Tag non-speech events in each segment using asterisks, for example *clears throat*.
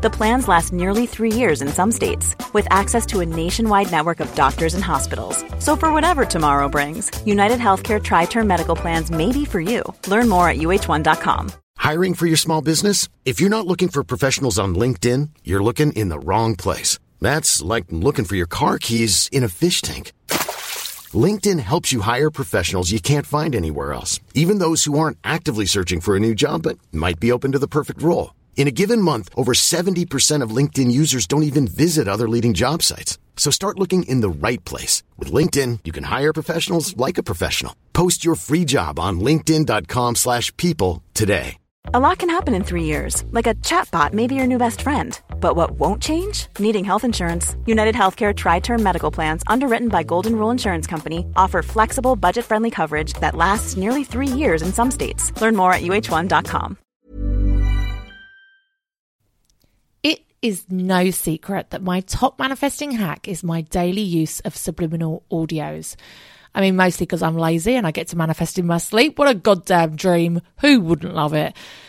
The plans last nearly three years in some states, with access to a nationwide network of doctors and hospitals. So, for whatever tomorrow brings, United Healthcare Tri Term Medical Plans may be for you. Learn more at uhone.com. Hiring for your small business? If you're not looking for professionals on LinkedIn, you're looking in the wrong place. That's like looking for your car keys in a fish tank. LinkedIn helps you hire professionals you can't find anywhere else, even those who aren't actively searching for a new job but might be open to the perfect role. In a given month, over 70% of LinkedIn users don't even visit other leading job sites. So start looking in the right place. With LinkedIn, you can hire professionals like a professional. Post your free job on linkedin.com slash people today. A lot can happen in three years, like a chatbot may be your new best friend. But what won't change? Needing health insurance. United Healthcare Tri Term Medical Plans, underwritten by Golden Rule Insurance Company, offer flexible, budget friendly coverage that lasts nearly three years in some states. Learn more at uhone.com. is no secret that my top manifesting hack is my daily use of subliminal audios. I mean, mostly because I'm lazy and I get to manifest in my sleep. What a goddamn dream. Who wouldn't love it?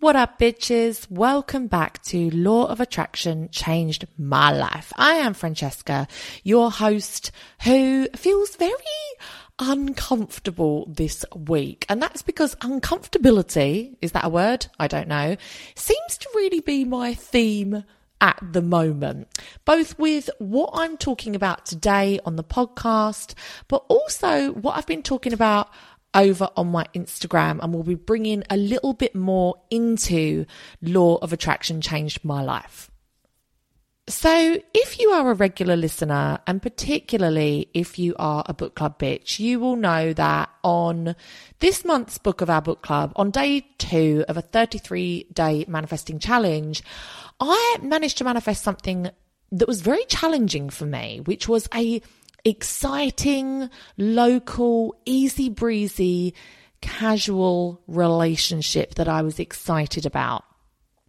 What up, bitches? Welcome back to Law of Attraction Changed My Life. I am Francesca, your host, who feels very uncomfortable this week. And that's because uncomfortability, is that a word? I don't know, seems to really be my theme at the moment, both with what I'm talking about today on the podcast, but also what I've been talking about over on my Instagram and we'll be bringing a little bit more into law of attraction changed my life. So, if you are a regular listener, and particularly if you are a book club bitch, you will know that on this month's book of our book club, on day two of a 33 day manifesting challenge, I managed to manifest something that was very challenging for me, which was a exciting, local, easy breezy, casual relationship that I was excited about.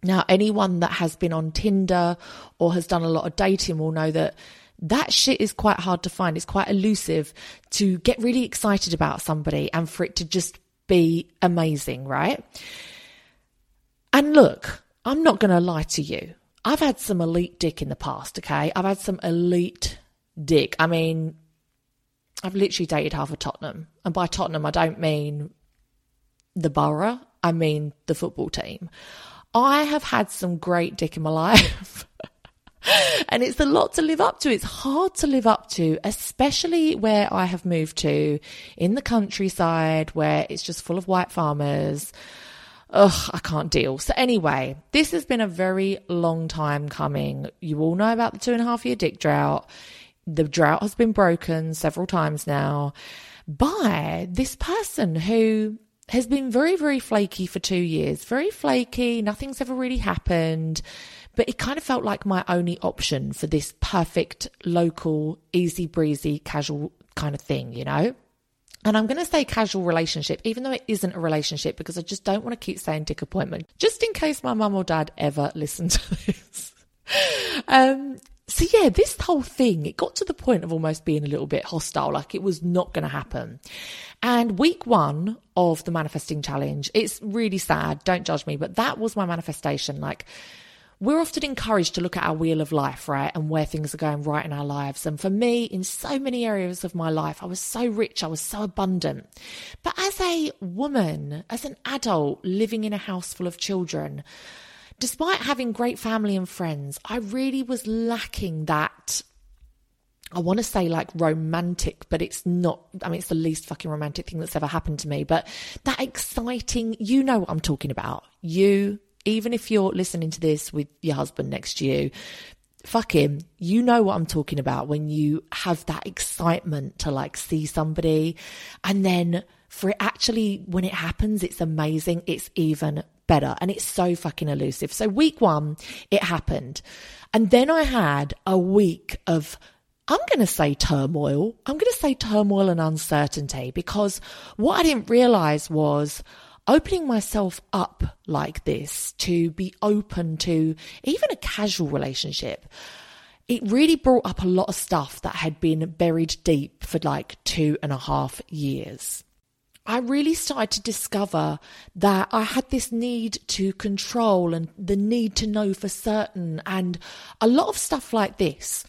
Now, anyone that has been on Tinder or has done a lot of dating will know that that shit is quite hard to find. It's quite elusive to get really excited about somebody and for it to just be amazing, right? And look, I'm not going to lie to you. I've had some elite dick in the past, okay? I've had some elite dick. I mean, I've literally dated half of Tottenham. And by Tottenham, I don't mean the borough, I mean the football team. I have had some great dick in my *laughs* life. and it's a lot to live up to. It's hard to live up to, especially where I have moved to in the countryside where it's just full of white farmers. Ugh, I can't deal. So anyway, this has been a very long time coming. You all know about the two and a half year dick drought. The drought has been broken several times now by this person who has been very, very flaky for two years. Very flaky. Nothing's ever really happened. But it kind of felt like my only option for this perfect, local, easy breezy, casual kind of thing, you know? And I'm going to say casual relationship, even though it isn't a relationship, because I just don't want to keep saying dick appointment, just in case my mum or dad ever listen to this. *laughs* Um, so yeah, this whole thing, it got to the point of almost being a little bit hostile, like it was not going to happen. And week one of the manifesting challenge, it's really sad. Don't judge me, but that was my manifestation. Like, we're often encouraged to look at our wheel of life, right? And where things are going right in our lives. And for me, in so many areas of my life, I was so rich, I was so abundant. But as a woman, as an adult living in a house full of children, despite having great family and friends, I really was lacking that. I want to say like romantic, but it's not. I mean, it's the least fucking romantic thing that's ever happened to me. But that exciting, you know what I'm talking about. You even if you're listening to this with your husband next to you, fuck him. You know what I'm talking about when you have that excitement to like see somebody and then for it actually, when it happens, it's amazing. It's even better and it's so fucking elusive. So week one, it happened. And then I had a week of I'm going to say turmoil. I'm going to say turmoil and uncertainty because what I didn't realize was opening myself up like this to be open to even a casual relationship, it really brought up a lot of stuff that had been buried deep for like two and a half years. I really started to discover that I had this need to control and the need to know for certain and a lot of stuff like this.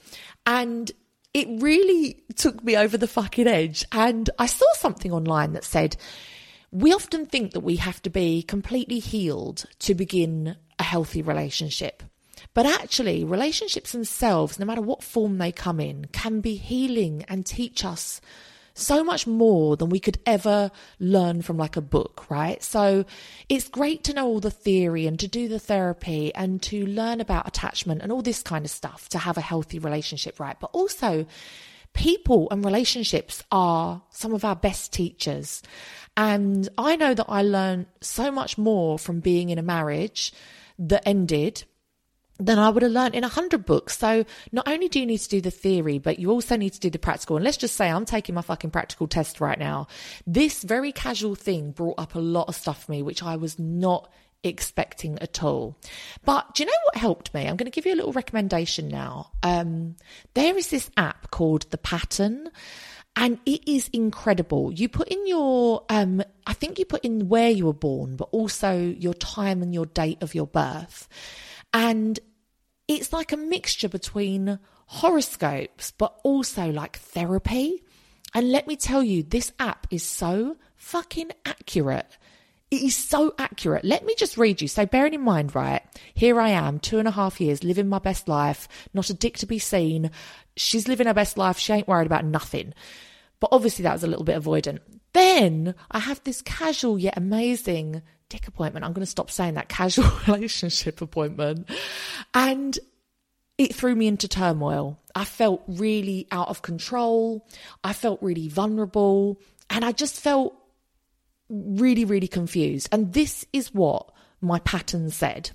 And it really took me over the fucking edge. And I saw something online that said, we often think that we have to be completely healed to begin a healthy relationship. But actually, relationships themselves, no matter what form they come in, can be healing and teach us so much more than we could ever learn from like a book, right? So it's great to know all the theory and to do the therapy and to learn about attachment and all this kind of stuff to have a healthy relationship, right? But also, people and relationships are some of our best teachers. And I know that I learned so much more from being in a marriage that ended than I would have learned in a hundred books. So not only do you need to do the theory, but you also need to do the practical. And let's just say I'm taking my fucking practical test right now. This very casual thing brought up a lot of stuff for me, which I was not expecting at all. But do you know what helped me? I'm going to give you a little recommendation now. Um, there is this app called The Pattern and it is incredible. You put in your, um, I think you put in where you were born, but also your time and your date of your birth. And it's like a mixture between horoscopes, but also like therapy. And let me tell you, this app is so fucking accurate. It is so accurate. Let me just read you. So, bearing in mind, right, here I am, two and a half years, living my best life, not a dick to be seen. She's living her best life. She ain't worried about nothing. But obviously, that was a little bit avoidant. Then I have this casual yet amazing dick appointment. I'm going to stop saying that casual *laughs* relationship appointment. And it threw me into turmoil. I felt really out of control. I felt really vulnerable. And I just felt really, really confused. And this is what my pattern said.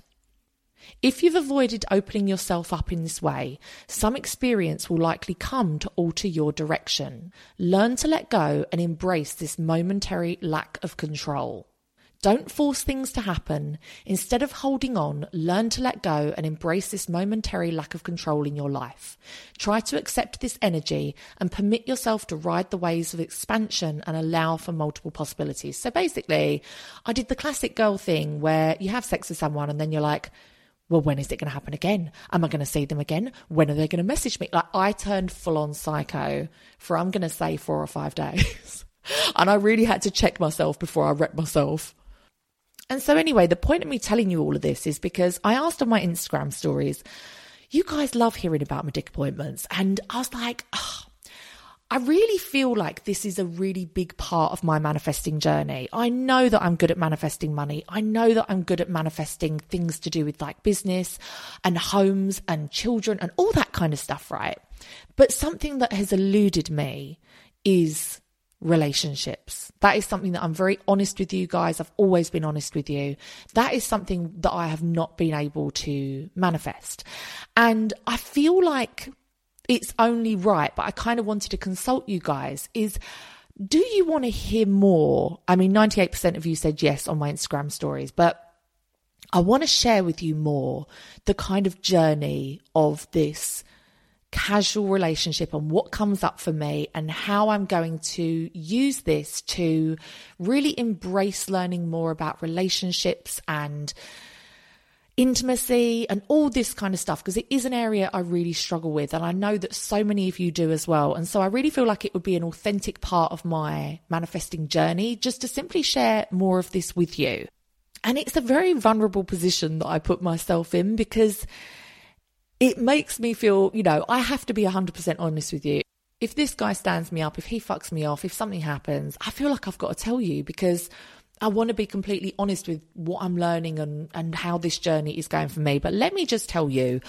If you've avoided opening yourself up in this way, some experience will likely come to alter your direction. Learn to let go and embrace this momentary lack of control. Don't force things to happen. Instead of holding on, learn to let go and embrace this momentary lack of control in your life. Try to accept this energy and permit yourself to ride the waves of expansion and allow for multiple possibilities. So basically, I did the classic girl thing where you have sex with someone and then you're like, well, when is it going to happen again? Am I going to see them again? When are they going to message me? Like, I turned full on psycho for, I'm going to say, four or five *laughs* days. and I really had to check myself before I wrecked myself. And so, anyway, the point of me telling you all of this is because I asked on my Instagram stories, you guys love hearing about my dick appointments. And I was like, oh, I really feel like this is a really big part of my manifesting journey. I know that I'm good at manifesting money. I know that I'm good at manifesting things to do with like business and homes and children and all that kind of stuff, right? But something that has eluded me is relationships. That is something that I'm very honest with you guys. I've always been honest with you. That is something that I have not been able to manifest. And I feel like it's only right, but I kind of wanted to consult you guys is do you want to hear more? I mean, 98% of you said yes on my Instagram stories, but I want to share with you more the kind of journey of this casual relationship and what comes up for me and how I'm going to use this to really embrace learning more about relationships and intimacy and all this kind of stuff because it is an area I really struggle with and I know that so many of you do as well and so I really feel like it would be an authentic part of my manifesting journey just to simply share more of this with you. And it's a very vulnerable position that I put myself in because it makes me feel, you know, I have to be 100% honest with you. If this guy stands me up, if he fucks me off, if something happens, I feel like I've got to tell you because I want to be completely honest with what I'm learning and, and how this journey is going for me. But let me just tell you,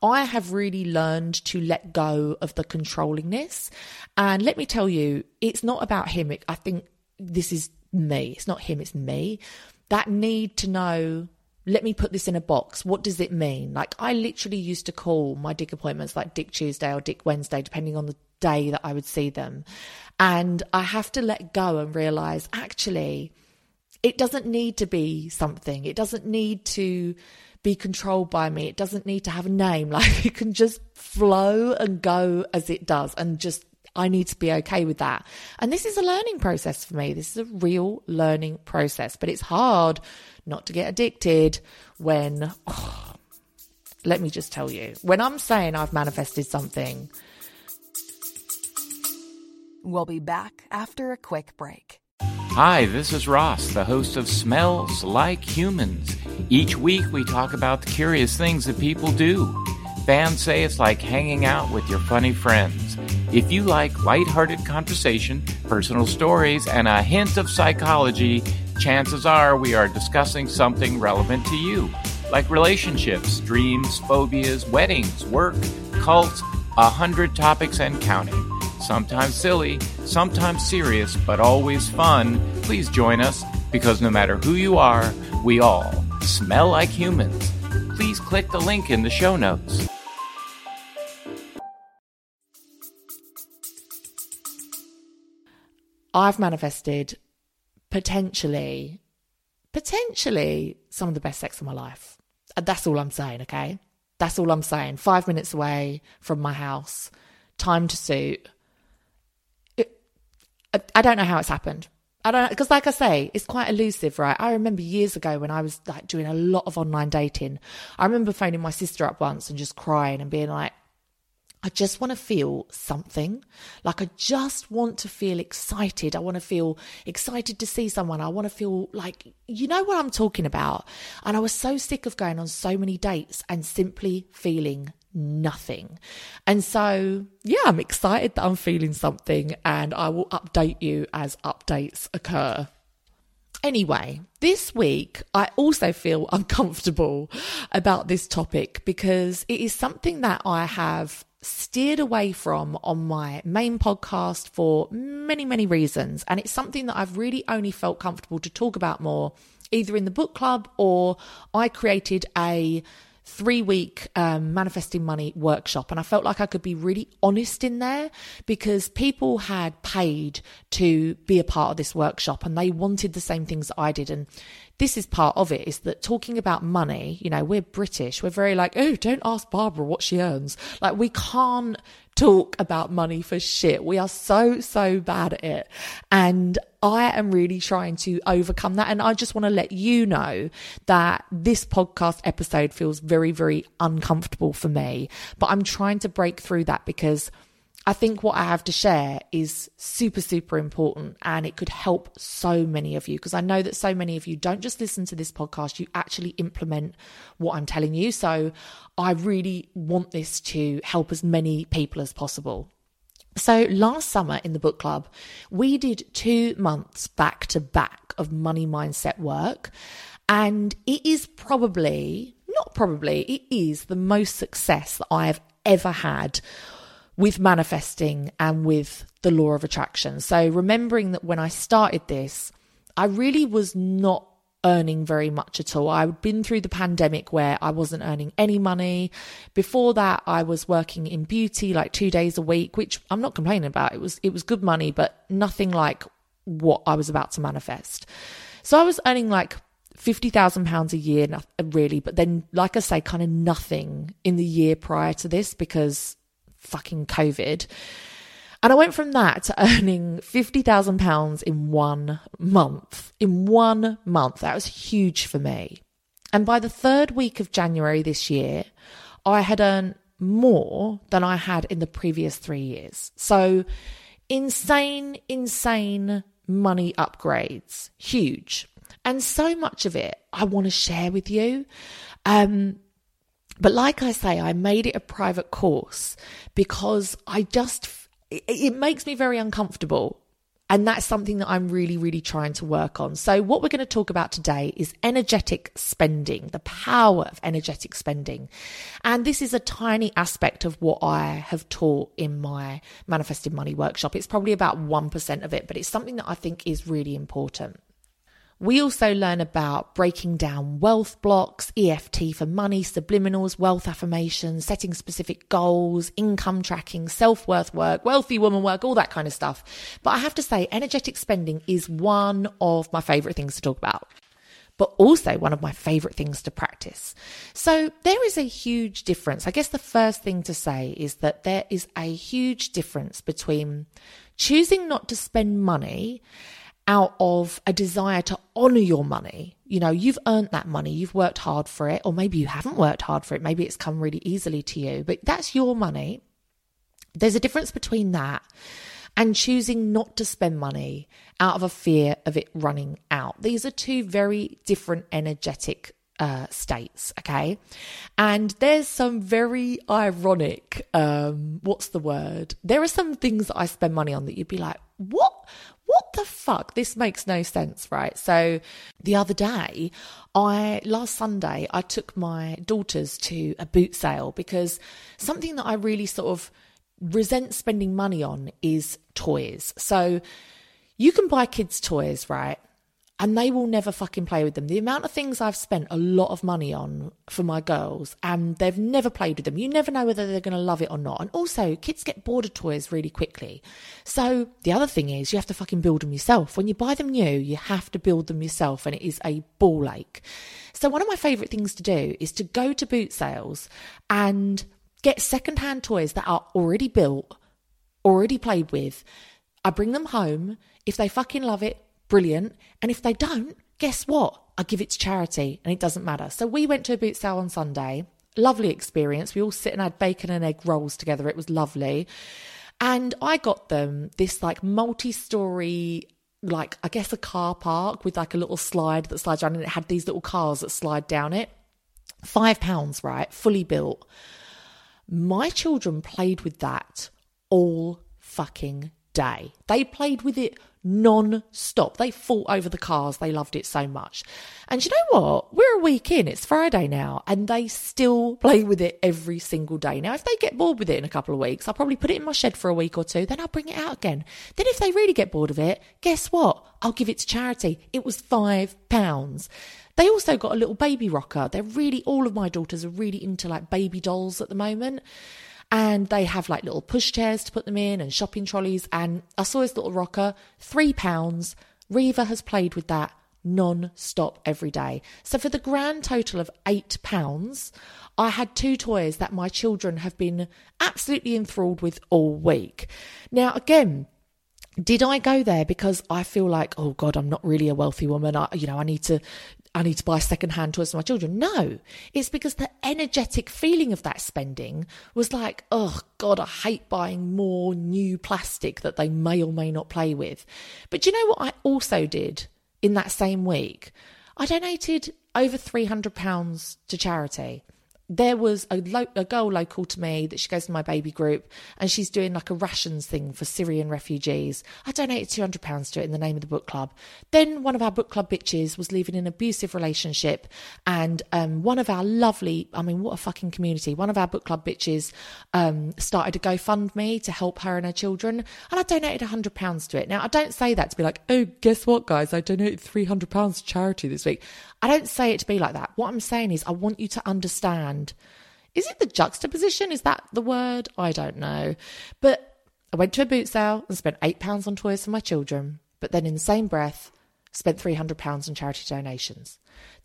I have really learned to let go of the controllingness. And let me tell you, it's not about him. I think this is me. It's not him, it's me. That need to know let me put this in a box. What does it mean? Like, I literally used to call my dick appointments like Dick Tuesday or Dick Wednesday, depending on the day that I would see them. And I have to let go and realize actually, it doesn't need to be something. It doesn't need to be controlled by me. It doesn't need to have a name. *laughs* Like, it can just flow and go as it does and just I need to be okay with that. And this is a learning process for me. This is a real learning process, but it's hard not to get addicted when, oh, *sighs* let me just tell you, when I'm saying I've manifested something. We'll be back after a quick break. Hi, this is Ross, the host of Smells Like Humans. Each week we talk about the curious things that people do. Fans say it's like hanging out with your funny friends. If you like lighthearted conversation, personal stories, and a hint of psychology, chances are we are discussing something relevant to you, like relationships, dreams, phobias, weddings, work, cults, a hundred topics and counting. Sometimes silly, sometimes serious, but always fun. Please join us because no matter who you are, we all smell like humans. Please click the link in the show notes. I've manifested potentially, potentially some of the best sex of my life. Uh, that's all I'm saying, okay? That's all I'm saying. Five minutes away from my house, time to suit. It, I, I don't know how it's happened. I don't because like I say, it's quite elusive, right? I remember years ago when I was like doing a lot of online dating. I remember phoning my sister up once and just crying and being like, I just want to feel something. Like I just want to feel excited. I want to feel excited to see someone. I want to feel like, you know what I'm talking about. And I was so sick of going on so many dates and simply feeling nothing. And so, yeah, I'm excited that I'm feeling something and I will update you as updates occur. Anyway, this week I also feel *laughs* uncomfortable about this topic because it is something that I have steered away from on my main podcast for many, many reasons. And it's something that I've really only felt comfortable to talk about more, either in the book club or I created a three week um, manifesting money workshop. And I felt like I could be really honest in there because people had paid to be a part of this workshop and they wanted the same things I did. And this is part of it is that talking about money, you know, we're British. We're very like, oh, don't ask Barbara what she earns. Like, we can't talk about money for shit. We are so, so bad at it. And I am really trying to overcome that. And I just want to let you know that this podcast episode feels very, very uncomfortable for me. But I'm trying to break through that because I think what I have to share is super, super important and it could help so many of you because I know that so many of you don't just listen to this podcast, you actually implement what I'm telling you. So I really want this to help as many people as possible. So last summer in the book club, we did two months back to back of money mindset work. And it is probably, not probably, it is the most success that I have ever had with manifesting and with the law of attraction. So, remembering that when I started this, I really was not earning very much at all. I'd been through the pandemic where I wasn't earning any money. Before that, I was working in beauty like 2 days a week, which I'm not complaining about. It was it was good money, but nothing like what I was about to manifest. So I was earning like £50,000 a year, really, but then, like I say, kind of nothing in the year prior to this because fucking COVID. And I went from that to *laughs* earning £50,000 in one month. In one month. That was huge for me. And by the third week of January this year, I had earned more than I had in the previous three years. So insane, insane money upgrades. Huge. And so much of it I want to share with you. Um, but like I say, I made it a private course because I just, it, it makes me very uncomfortable. And that's something that I'm really, really trying to work on. So, what we're going to talk about today is energetic spending, the power of energetic spending. And this is a tiny aspect of what I have taught in my Manifesting Money workshop. It's probably about 1% of it, but it's something that I think is really important. We also learn about breaking down wealth blocks, EFT for money, subliminals, wealth affirmations, setting specific goals, income tracking, self worth work, wealthy woman work, all that kind of stuff. But I have to say, energetic spending is one of my favorite things to talk about. But also one of my favorite things to practice. So there is a huge difference. I guess the first thing to say is that there is a huge difference between choosing not to spend money out of a desire to honor your money. You know, you've earned that money, you've worked hard for it, or maybe you haven't worked hard for it, maybe it's come really easily to you, but that's your money. There's a difference between that and choosing not to spend money out of a fear of it running out. These are two very different energetic uh, states, okay? And there's some very ironic, um, what's the word? There are some things that I spend money on that you'd be like, what? What the fuck? This makes no sense, right? So the other day, I, last Sunday, I took my daughters to a boot sale because something that I really sort of resent spending money on is toys. So you can buy kids' toys, right? And they will never fucking play with them. The amount of things I've spent a lot of money on for my girls and they've never played with them. You never know whether they're going to love it or not. And also, kids get bored of toys really quickly. So, the other thing is you have to fucking build them yourself. When you buy them new, you have to build them yourself and it is a ball ache. So, one of my favorite things to do is to go to boot sales and get secondhand toys that are already built, already played with. I bring them home. If they fucking love it, brilliant. And if they don't, guess what? I give it to charity and it doesn't matter. So we went to a boot sale on Sunday. Lovely experience. We all sit and had bacon and egg rolls together. It was lovely. And I got them this like multi story, like I guess a car park with like a little slide that slides around and it had these little cars that slide down it. Five pounds, right? Fully built. My children played with that all fucking day. They played with it non stop. They fought over the cars. They loved it so much. And you know what? We're a week in. It's Friday now, and they still play with it every single day. Now, if they get bored with it in a couple of weeks, I'll probably put it in my shed for a week or two. Then I'll bring it out again. Then, if they really get bored of it, guess what? I'll give it to charity. It was five pounds. They also got a little baby rocker. They're really, all of my daughters are really into like baby dolls at the moment and they have like little pushchairs to put them in and shopping trolleys. And I saw this little rocker, three pounds. Reva has played with that non-stop every day. So for the grand total of eight pounds, I had two toys that my children have been absolutely enthralled with all week. Now, again, did I go there because I feel like, oh God, I'm not really a wealthy woman. I, you know, I need to I need to buy secondhand toys for my children. No, it's because the energetic feeling of that spending was like, oh God, I hate buying more new plastic that they may or may not play with. But do you know what I also did in that same week? I donated over £300 to charity there was a, lo- a girl local to me that she goes to my baby group and she's doing like a rations thing for Syrian refugees. I donated £200 to it in the name of the book club. Then one of our book club bitches was leaving an abusive relationship and um, one of our lovely, I mean, what a fucking community. One of our book club bitches um, started a GoFundMe to help her and her children and I donated £100 to it. Now, I don't say that to be like, oh, guess what, guys? I donated £300 to charity this week. I don't say it to be like that. What I'm saying is, I want you to understand. Is it the juxtaposition? Is that the word? I don't know. But I went to a boot sale and spent £8 on toys for my children. But then in the same breath, spent £300 on charity donations.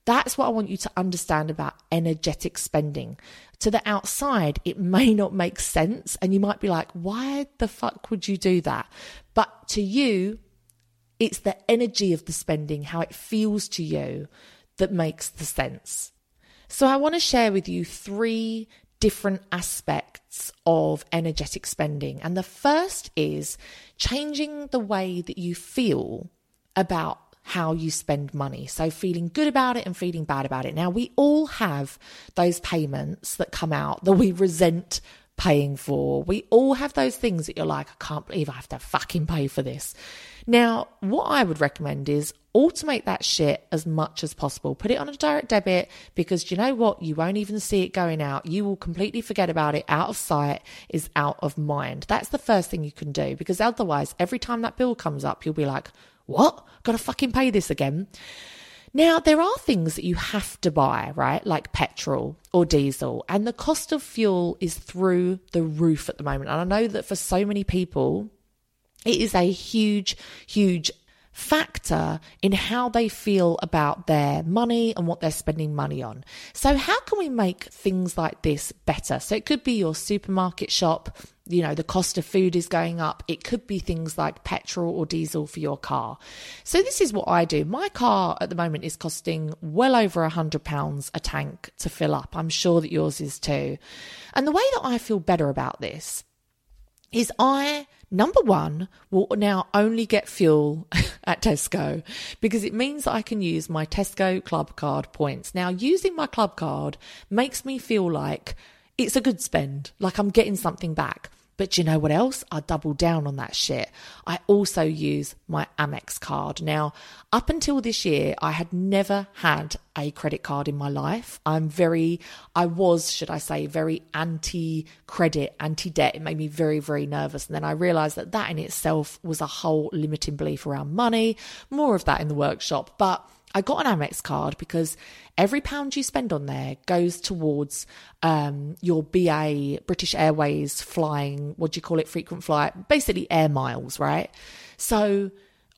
That's what I want you to understand about energetic spending. To the outside, it may not make sense, and you might be like, why the fuck would you do that? But to you, it's the energy of the spending, how it feels to you, that makes the sense. So, I want to share with you three different aspects of energetic spending. And the first is changing the way that you feel about how you spend money. So feeling good about it and feeling bad about it. Now, we all have those payments that come out that we resent paying for. We all have those things that you're like, I can't believe I have to fucking pay for this. Now, what I would recommend is automate that shit as much as possible. Put it on a direct debit because you know what? You won't even see it going out. You will completely forget about it. Out of sight is out of mind. That's the first thing you can do because otherwise, every time that bill comes up, you'll be like, what? Gotta fucking pay this again. Now, there are things that you have to buy, right? Like petrol or diesel, and the cost of fuel is through the roof at the moment. And I know that for so many people, it is a huge, huge factor in how they feel about their money and what they're spending money on. So, how can we make things like this better? So, it could be your supermarket shop, you know, the cost of food is going up. It could be things like petrol or diesel for your car. So, this is what I do. My car at the moment is costing well over a £100 a tank to fill up. I'm sure that yours is too. And the way that I feel better about this is I, number one, will now only get fuel *laughs* at Tesco because it means I can use my Tesco club card points. Now, using my club card makes me feel like it's a good spend, like I'm getting something back. But you know what else? I double down on that shit. I also use my Amex card. Now, up until this year, I had never had a credit card in my life. I'm very, I was, should I say, very anti credit, anti debt. It made me very, very nervous. And then I realized that that in itself was a whole limiting belief around money. More of that in the workshop. But I got an Amex card because every pound you spend on there goes towards um, your BA British Airways flying, what do you call it, frequent flight, basically air miles, right? So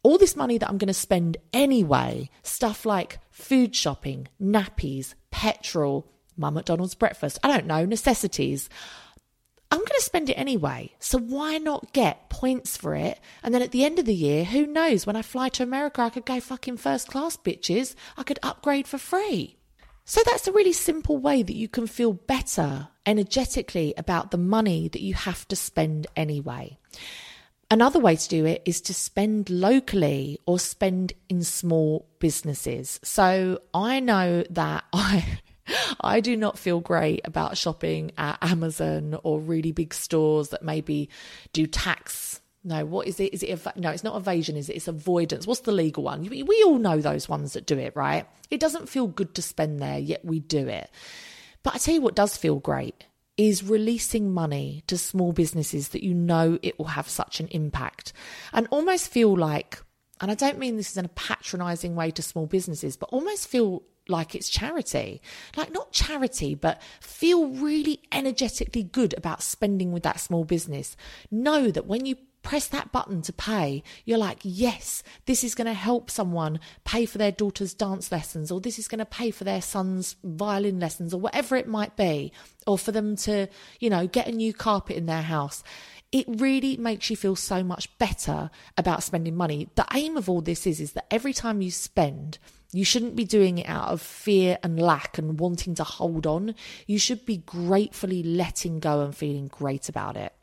all this money that I'm going to spend anyway, stuff like food shopping, nappies, petrol, my McDonald's breakfast, I don't know, necessities. I'm going to spend it anyway. So why not get points for it? And then at the end of the year, who knows? When I fly to America, I could go fucking first class, bitches. I could upgrade for free. So that's a really simple way that you can feel better energetically about the money that you have to spend anyway. Another way to do it is to spend locally or spend in small businesses. So I know that *laughs* I I do not feel great about shopping at Amazon or really big stores that maybe do tax. No, what is it? Is it ev- no? It's not evasion, is it? It's avoidance. What's the legal one? We, we all know those ones that do it, right? It doesn't feel good to spend there, yet we do it. But I tell you what does feel great is releasing money to small businesses that you know it will have such an impact and almost feel like and I don't mean this in a patronizing way to small businesses, but almost feel like it's charity. Like, not charity, but feel really energetically good about spending with that small business. Know that when you press that button to pay, you're like, yes, this is going to help someone pay for their daughter's dance lessons, or this is going to pay for their son's violin lessons, or whatever it might be, or for them to, you know, get a new carpet in their house. It really makes you feel so much better about spending money. The aim of all this is, is that every time you spend, you shouldn't be doing it out of fear and lack and wanting to hold on. You should be gratefully letting go and feeling great about it.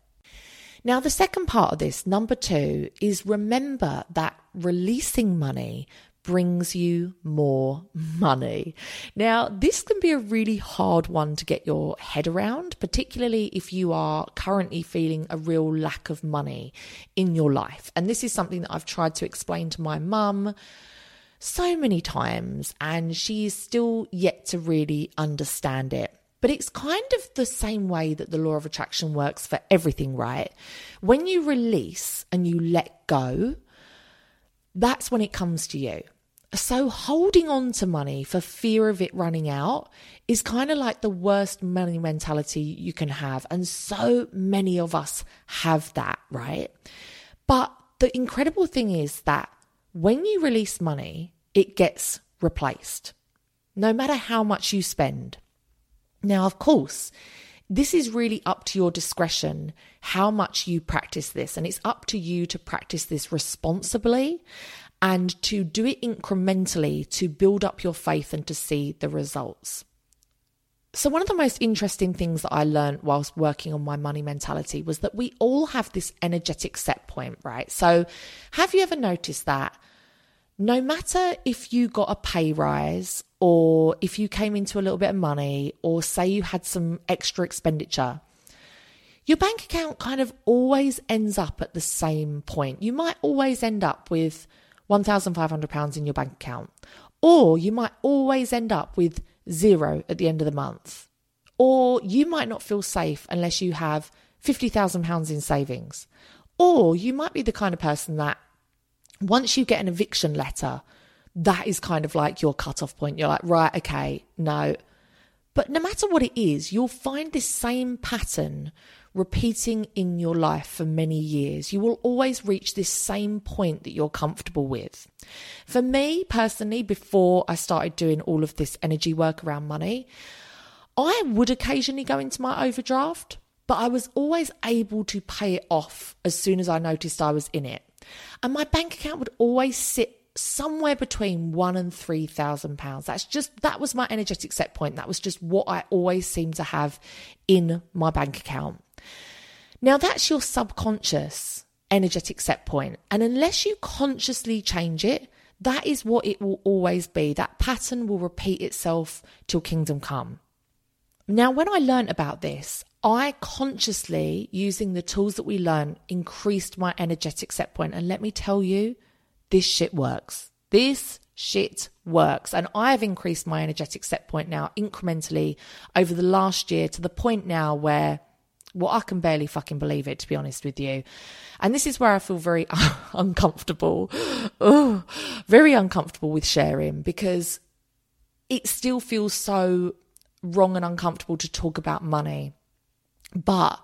Now, the second part of this, number two, is remember that releasing money brings you more money. Now, this can be a really hard one to get your head around, particularly if you are currently feeling a real lack of money in your life. And this is something that I've tried to explain to my mum so many times, and she is still yet to really understand it. But it's kind of the same way that the law of attraction works for everything, right? When you release and you let go, that's when it comes to you. So, holding on to money for fear of it running out is kind of like the worst money mentality you can have. And so many of us have that, right? But the incredible thing is that when you release money, it gets replaced, no matter how much you spend. Now, of course, this is really up to your discretion how much you practice this, and it's up to you to practice this responsibly and to do it incrementally to build up your faith and to see the results. So, one of the most interesting things that I learned whilst working on my money mentality was that we all have this energetic set point, right? So, have you ever noticed that no matter if you got a pay rise or if you came into a little bit of money or say you had some extra expenditure, your bank account kind of always ends up at the same point. You might always end up with £1,500 in your bank account, or you might always end up with zero at the end of the month. Or you might not feel safe unless you have £50,000 in savings. Or you might be the kind of person that once you get an eviction letter, that is kind of like your cutoff point. You're like, right, okay, no. But no matter what it is, you'll find this same pattern repeating in your life for many years. You will always reach this same point that you're comfortable with. For me personally, before I started doing all of this energy work around money, I would occasionally go into my overdraft, but I was always able to pay it off as soon as I noticed I was in it. And my bank account would always sit somewhere between one and three thousand pounds. That's just that was my energetic set point. That was just what I always seemed to have in my bank account. Now, that's your subconscious energetic set point. And unless you consciously change it, that is what it will always be. That pattern will repeat itself till kingdom come. Now, when I learned about this, I consciously, using the tools that we learn, increased my energetic set point. And let me tell you, this shit works. This shit works. And I've increased my energetic set point now incrementally over the last year to the point now where well, I can barely fucking believe it, to be honest with you. And this is where I feel very *laughs* uncomfortable, oh, very uncomfortable with sharing because it still feels so wrong and uncomfortable to talk about money. But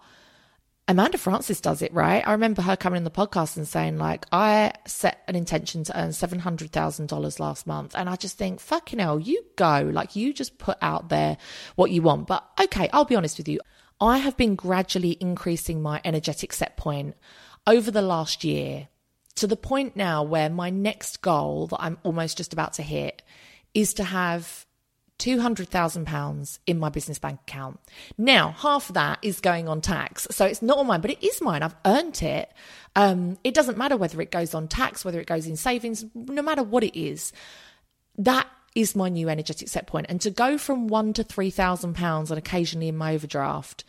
Amanda Frances does it, right? I remember her coming in the podcast and saying, like, I set an intention to earn $700,000 last month. And I just think, fucking hell, you go. Like, you just put out there what you want. But okay, I'll be honest with you. I have been gradually increasing my energetic set point over the last year to the point now where my next goal that I'm almost just about to hit is to have £200,000 in my business bank account. Now, half of that is going on tax. So it's not on mine, but it is mine. I've earned it. Um, it doesn't matter whether it goes on tax, whether it goes in savings, no matter what it is. That is my new energetic set point. And to go from one to three thousand pounds and occasionally in my overdraft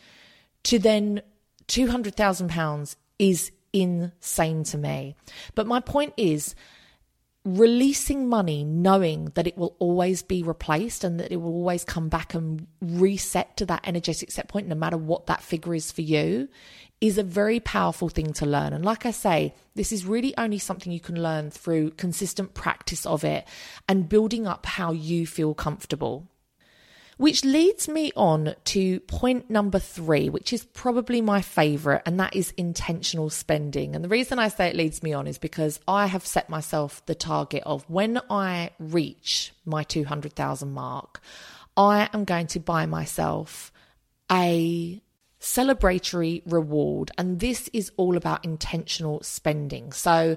to then two hundred thousand pounds is insane to me. But my point is releasing money knowing that it will always be replaced and that it will always come back and reset to that energetic set point no matter what that figure is for you is a very powerful thing to learn. And like I say, this is really only something you can learn through consistent practice of it and building up how you feel comfortable. Which leads me on to point number three, which is probably my favorite, and that is intentional spending. And the reason I say it leads me on is because I have set myself the target of when I reach my 200,000 mark, I am going to buy myself a celebratory reward. And this is all about intentional spending. So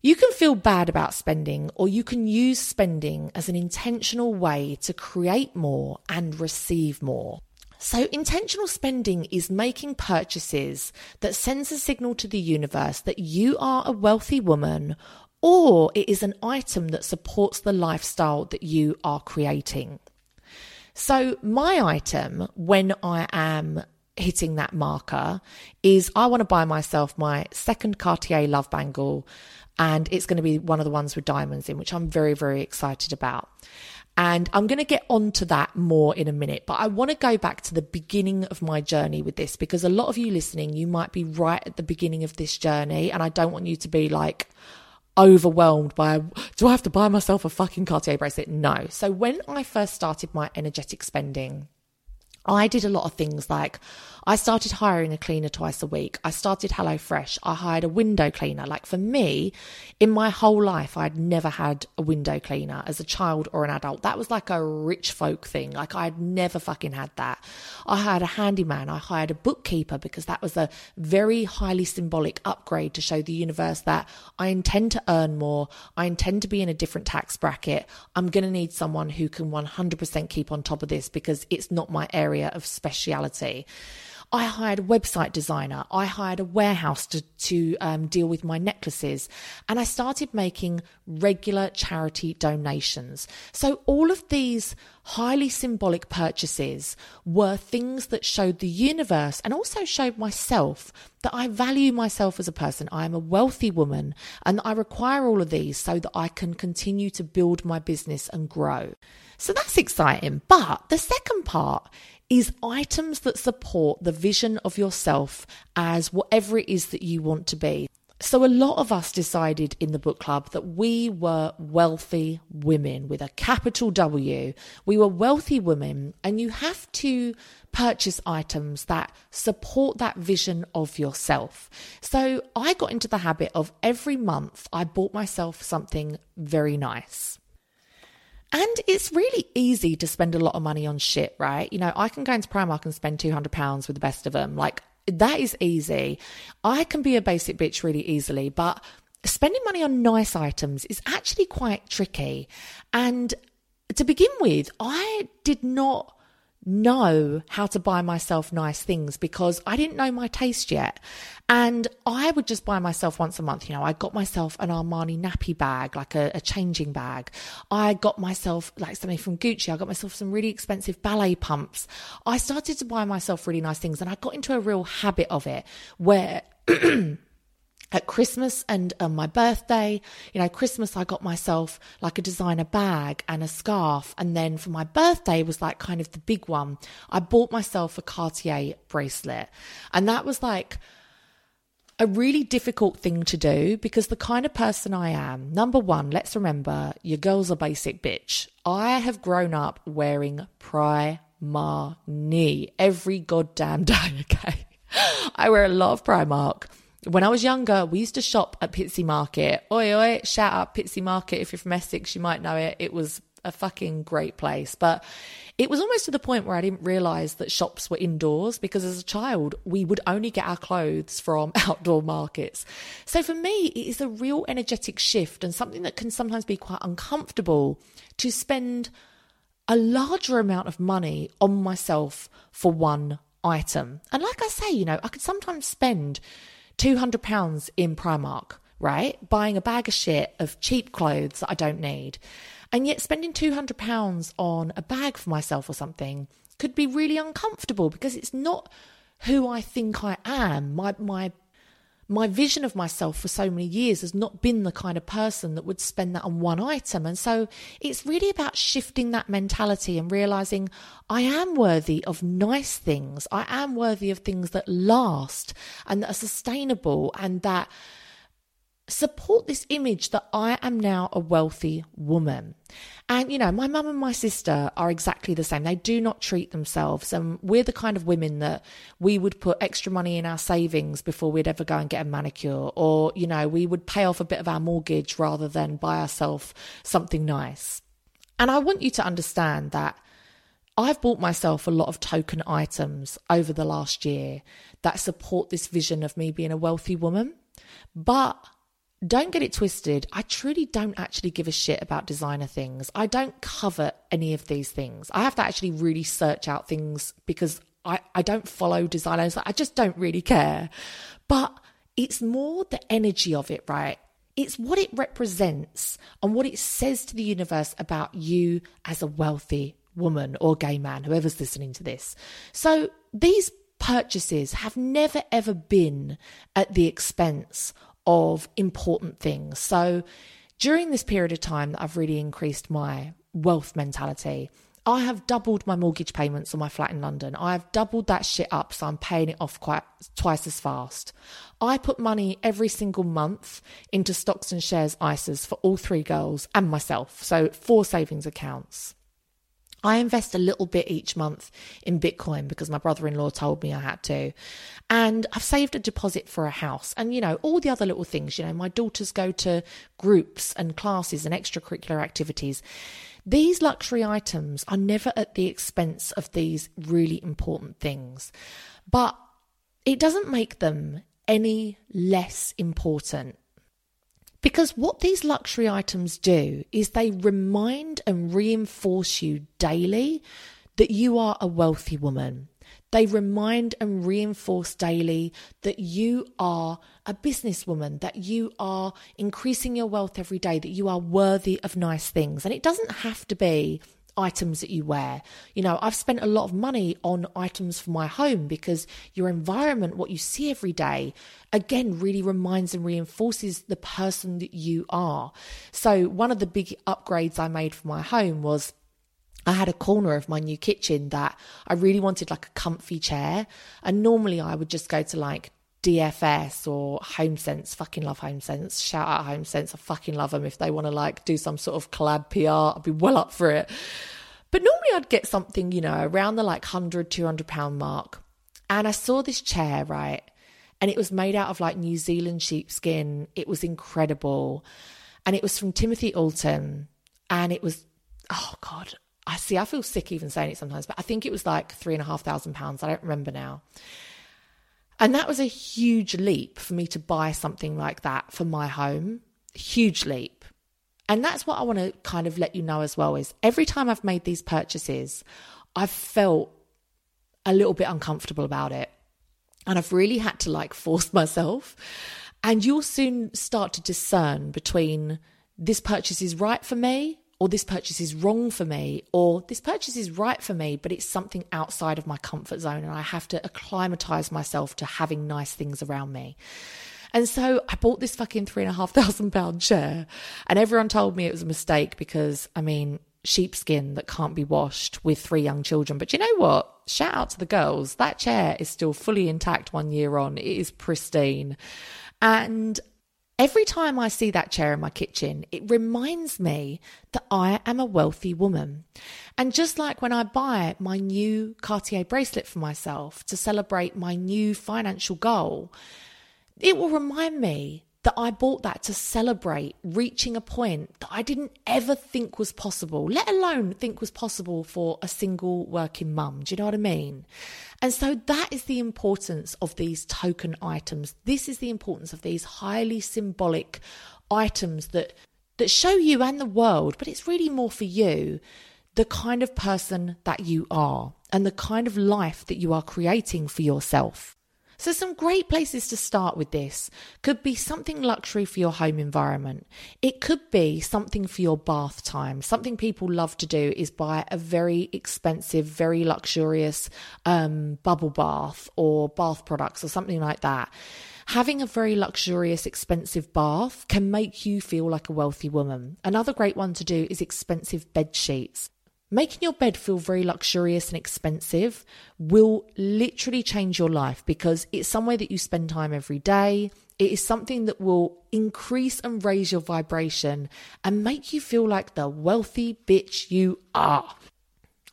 you can feel bad about spending, or you can use spending as an intentional way to create more and receive more. So, intentional spending is making purchases that sends a signal to the universe that you are a wealthy woman, or it is an item that supports the lifestyle that you are creating. So, my item when I am hitting that marker is I want to buy myself my second Cartier love bangle, and it's going to be one of the ones with diamonds in, which I'm very, very excited about. And I'm going to get onto that more in a minute, but I want to go back to the beginning of my journey with this because a lot of you listening, you might be right at the beginning of this journey, and I don't want you to be like, overwhelmed by do I have to buy myself a fucking Cartier bracelet? No. So when I first started my energetic spending, I did a lot of things like I started hiring a cleaner twice a week. I started HelloFresh. I hired a window cleaner. Like for me, in my whole life, I'd never had a window cleaner as a child or an adult. That was like a rich folk thing. Like I'd never fucking had that. I hired a handyman. I hired a bookkeeper because that was a very highly symbolic upgrade to show the universe that I intend to earn more. I intend to be in a different tax bracket. I'm going to need someone who can 100% keep on top of this because it's not my area of speciality. I hired a website designer. I hired a warehouse to, to um, deal with my necklaces. And I started making regular charity donations. So all of these highly symbolic purchases were things that showed the universe and also showed myself that I value myself as a person. I am a wealthy woman and I require all of these so that I can continue to build my business and grow. So that's exciting. But the second part is items that support the vision of yourself as whatever it is that you want to be. So, a lot of us decided in the book club that we were wealthy women with a capital W. We were wealthy women, and you have to purchase items that support that vision of yourself. So, I got into the habit of every month I bought myself something very nice. And it's really easy to spend a lot of money on shit, right? You know, I can go into Primark and spend £200 with the best of them. Like, that is easy. I can be a basic bitch really easily, but spending money on nice items is actually quite tricky. And to begin with, I did not know how to buy myself nice things because I didn't know my taste yet. And I would just buy myself once a month. You know, I got myself an Armani nappy bag, like a, a, changing bag. I got myself like something from Gucci. I got myself some really expensive ballet pumps. I started to buy myself really nice things and I got into a real habit of it where *clears throat* at Christmas and on my birthday, you know, Christmas, I got myself like a designer bag and a scarf. And then for my birthday was like kind of the big one. I bought myself a Cartier bracelet. And that was like, a really difficult thing to do because the kind of person I am, number one, let's remember your girl's a basic bitch. I have grown up wearing Primark every goddamn *laughs* day, okay? I wear a lot of Primark. When I was younger, we used to shop at Pitsea Market. Oi, oi, shout out Pitsea Market. If you're from Essex, you might know it. It was a fucking great place. But it was almost to the point where I didn't realize that shops were indoors because as a child, we would only get our clothes from *laughs* outdoor markets. So for me, it is a real energetic shift and something that can sometimes be quite uncomfortable to spend a larger amount of money on myself for one item. And like I say, you know, I could sometimes spend £200 in Primark, right? Buying a bag of shit of cheap clothes that I don't need. And yet spending £200 on a bag for myself or something could be really uncomfortable because it's not who I think I am. My, my, my vision of myself for so many years has not been the kind of person that would spend that on one item. And so it's really about shifting that mentality and realizing I am worthy of nice things. I am worthy of things that last and that are sustainable and that support this image that I am now a wealthy woman. And, you know, my mum and my sister are exactly the same. They do not treat themselves. And we're the kind of women that we would put extra money in our savings before we'd ever go and get a manicure. Or, you know, we would pay off a bit of our mortgage rather than buy ourselves something nice. And I want you to understand that I've bought myself a lot of token items over the last year that support this vision of me being a wealthy woman. But don't get it twisted. I truly don't actually give a shit about designer things. I don't cover any of these things. I have to actually really search out things because I, I don't follow designers. I just don't really care. But it's more the energy of it, right? It's what it represents and what it says to the universe about you as a wealthy woman or gay man, whoever's listening to this. So these purchases have never ever been at the expense of important things. So during this period of time that I've really increased my wealth mentality, I have doubled my mortgage payments on my flat in London. I have doubled that shit up so I'm paying it off quite twice as fast. I put money every single month into stocks and shares ISAs for all three girls and myself. So four savings accounts. I invest a little bit each month in Bitcoin because my brother in law told me I had to. And I've saved a deposit for a house and, you know, all the other little things. You know, my daughters go to groups and classes and extracurricular activities. These luxury items are never at the expense of these really important things, but it doesn't make them any less important because what these luxury items do is they remind and reinforce you daily that you are a wealthy woman. They remind and reinforce daily that you are a businesswoman, that you are increasing your wealth every day, that you are worthy of nice things. And it doesn't have to be items that you wear. You know, I've spent a lot of money on items for my home because your environment, what you see every day, again, really reminds and reinforces the person that you are. So, one of the big upgrades I made for my home was I had a corner of my new kitchen that I really wanted like a comfy chair. And normally I would just go to like DFS or HomeSense. Fucking love HomeSense. Shout out HomeSense. I fucking love them. If they want to like do some sort of collab PR, I'd be well up for it. But normally I'd get something, you know, around the like 100, 200 pound mark. And I saw this chair, right? And it was made out of like New Zealand sheepskin. It was incredible. And it was from Timothy Oulton. And it was, oh God, I see, I feel sick even saying it sometimes, but I think it was like three and a half thousand pounds. I don't remember now. And that was a huge leap for me to buy something like that for my home. Huge leap. And that's what I want to kind of let you know as well is every time I've made these purchases, I've felt a little bit uncomfortable about it. And I've really had to like force myself. And you'll soon start to discern between this purchase is right for me or this purchase is wrong for me, or this purchase is right for me, but it's something outside of my comfort zone, and I have to acclimatize myself to having nice things around me. And so I bought this fucking three and a half thousand pound chair, and everyone told me it was a mistake because, I mean, sheepskin that can't be washed with three young children. But you know what? Shout out to the girls. That chair is still fully intact one year on. It is pristine. And Every time I see that chair in my kitchen, it reminds me that I am a wealthy woman. And just like when I buy my new Cartier bracelet for myself to celebrate my new financial goal, it will remind me that I bought that to celebrate reaching a point that I didn't ever think was possible, let alone think was possible for a single working mum. Do you know what I mean? And so that is the importance of these token items. This is the importance of these highly symbolic items that that show you and the world, but it's really more for you, the kind of person that you are and the kind of life that you are creating for yourself. So, some great places to start with this could be something luxury for your home environment. It could be something for your bath time. Something people love to do is buy a very expensive, very luxurious um, bubble bath or bath products or something like that. Having a very luxurious, expensive bath can make you feel like a wealthy woman. Another great one to do is expensive bed sheets. Making your bed feel very luxurious and expensive will literally change your life because it's somewhere that you spend time every day. It is something that will increase and raise your vibration and make you feel like the wealthy bitch you are.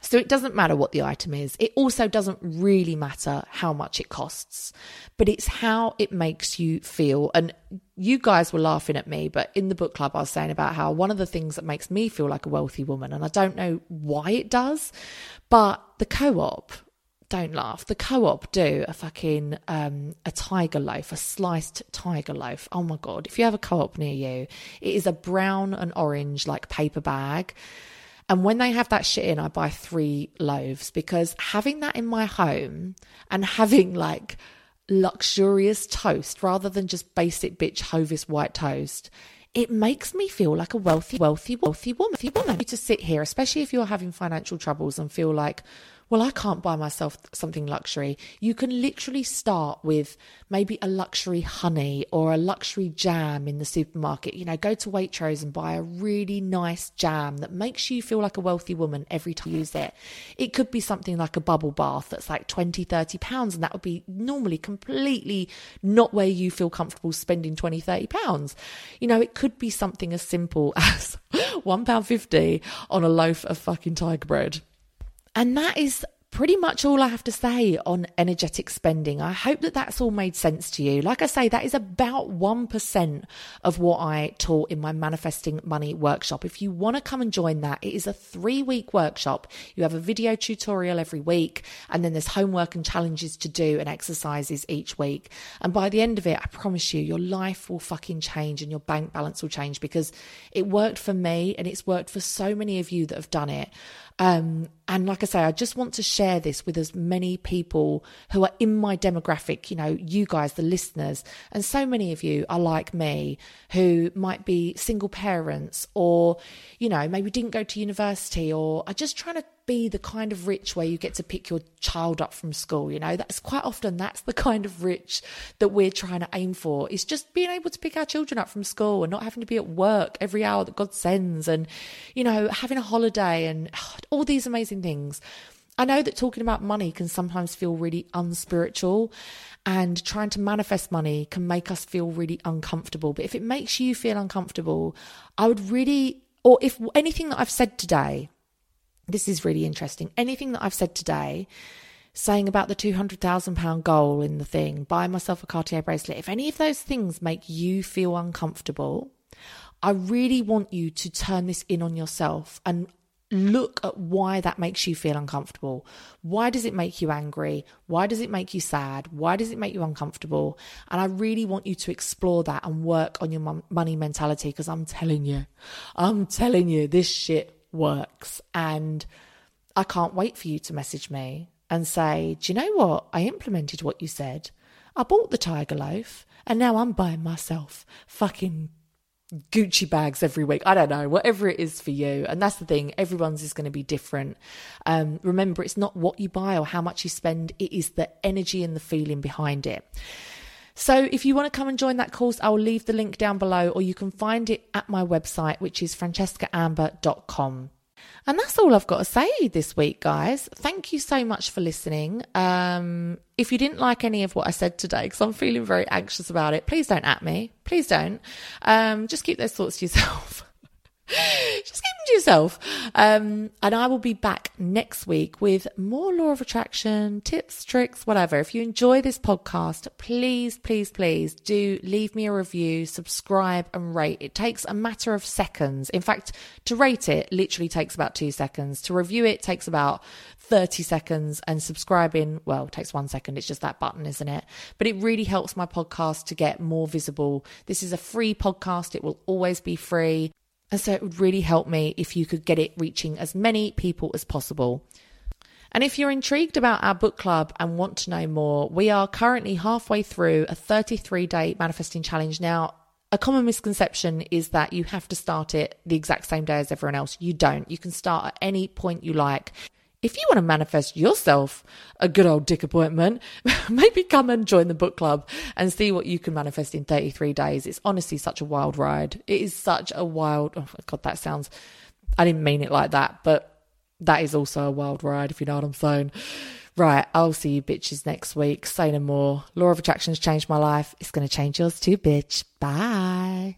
So it doesn't matter what the item is. It also doesn't really matter how much it costs, but it's how it makes you feel. And you guys were laughing at me, but in the book club, I was saying about how one of the things that makes me feel like a wealthy woman, and I don't know why it does, but the co op, don't laugh. The co-op do a fucking um, a tiger loaf, a sliced tiger loaf. Oh my god! If you have a co-op near you, it is a brown and orange like paper bag and when they have that shit in, I buy three loaves because having that in my home and having like luxurious toast rather than just basic bitch Hovis white toast, it makes me feel like a wealthy, wealthy, wealthy woman. woman. To sit here, especially if you're having financial troubles and feel like, well, I can't buy myself something luxury. You can literally start with maybe a luxury honey or a luxury jam in the supermarket. You know, go to Waitrose and buy a really nice jam that makes you feel like a wealthy woman every time you use it. It could be something like a bubble bath that's like 20, 30 pounds, and that would be normally completely not where you feel comfortable spending 20, 30 pounds. You know, it could be something as simple *laughs* as £1.50 on a loaf of fucking tiger bread And that is pretty much all I have to say on energetic spending. I hope that that's all made sense to you. Like I say, that is about 1% of what I taught in my manifesting money workshop. If you want to come and join that, it is a three week workshop. You have a video tutorial every week, and then there's homework and challenges to do and exercises each week. And by the end of it, I promise you, your life will fucking change and your bank balance will change because it worked for me and it's worked for so many of you that have done it. Um, and like I say, I just want to share this with as many people who are in my demographic, you know, you guys, the listeners. And so many of you are like me who might be single parents or, you know, maybe didn't go to university or are just trying to be the kind of rich where you get to pick your child up from school. You know, that's quite often that's the kind of rich that we're trying to aim for. Is just being able to pick our children up from school and not having to be at work every hour that God sends, and you know, having a holiday and *sighs* all these amazing things. I know that talking about money can sometimes feel really unspiritual and trying to manifest money can make us feel really uncomfortable. But if it makes you feel uncomfortable, I would really, or if anything that I've said today this is really interesting. Anything that I've said today, saying about the £200,000 goal in the thing, buy myself a Cartier bracelet, if any of those things make you feel uncomfortable, I really want you to turn this in on yourself and look at why that makes you feel uncomfortable. Why does it make you angry? Why does it make you sad? Why does it make you uncomfortable? And I really want you to explore that and work on your money mentality because I'm telling you, I'm telling you, this shit works. And I can't wait for you to message me and say, Do you know what? I implemented what you said. I bought the tiger loaf and now I'm buying myself fucking Gucci bags every week. I don't know, whatever it is for you. And that's the thing, everyone's is going to be different. Um, remember, it's not what you buy or how much you spend, it is the energy and the feeling behind it. So if you want to come and join that course, I will leave the link down below, or you can find it at my website, which is francescaamber.com. And that's all I've got to say this week, guys. Thank you so much for listening. Um, if you didn't like any of what I said today, because I'm feeling very anxious about it, please don't at me. Please don't. Um, just keep those thoughts to yourself. *laughs* just keep them to yourself. Um, and I will be back next week with more law of attraction, tips, tricks, whatever. If you enjoy this podcast, please, please, please do leave me a review, subscribe, and rate. It takes a matter of seconds. In fact, to rate it literally takes about two seconds. To review it takes about 30 seconds and subscribing, well, takes one second. It's just that button, isn't it? But it really helps my podcast to get more visible. This is a free podcast. It will always be free. So it would really help me if you could get it reaching as many people as possible. And if you're intrigued about our book club and want to know more, we are currently halfway through a 33 day manifesting challenge. Now, a common misconception is that you have to start it the exact same day as everyone else. You don't. You can start at any point you like. If you want to manifest yourself a good old dick appointment, *laughs* maybe come and join the book club and see what you can manifest in 33 days. It's honestly such a wild ride. It is such a wild, oh God, that sounds, I didn't mean it like that, but that is also a wild ride, if you know what I'm saying. Right, I'll see you bitches next week. Say no more. Law of Attraction's changed my life. It's going to change yours too, bitch. Bye.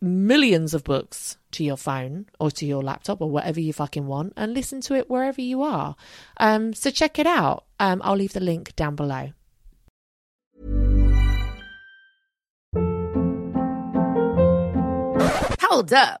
millions of books to your phone or to your laptop or whatever you fucking want and listen to it wherever you are. Um, so check it out. Um, I'll leave the link down below. Hold up.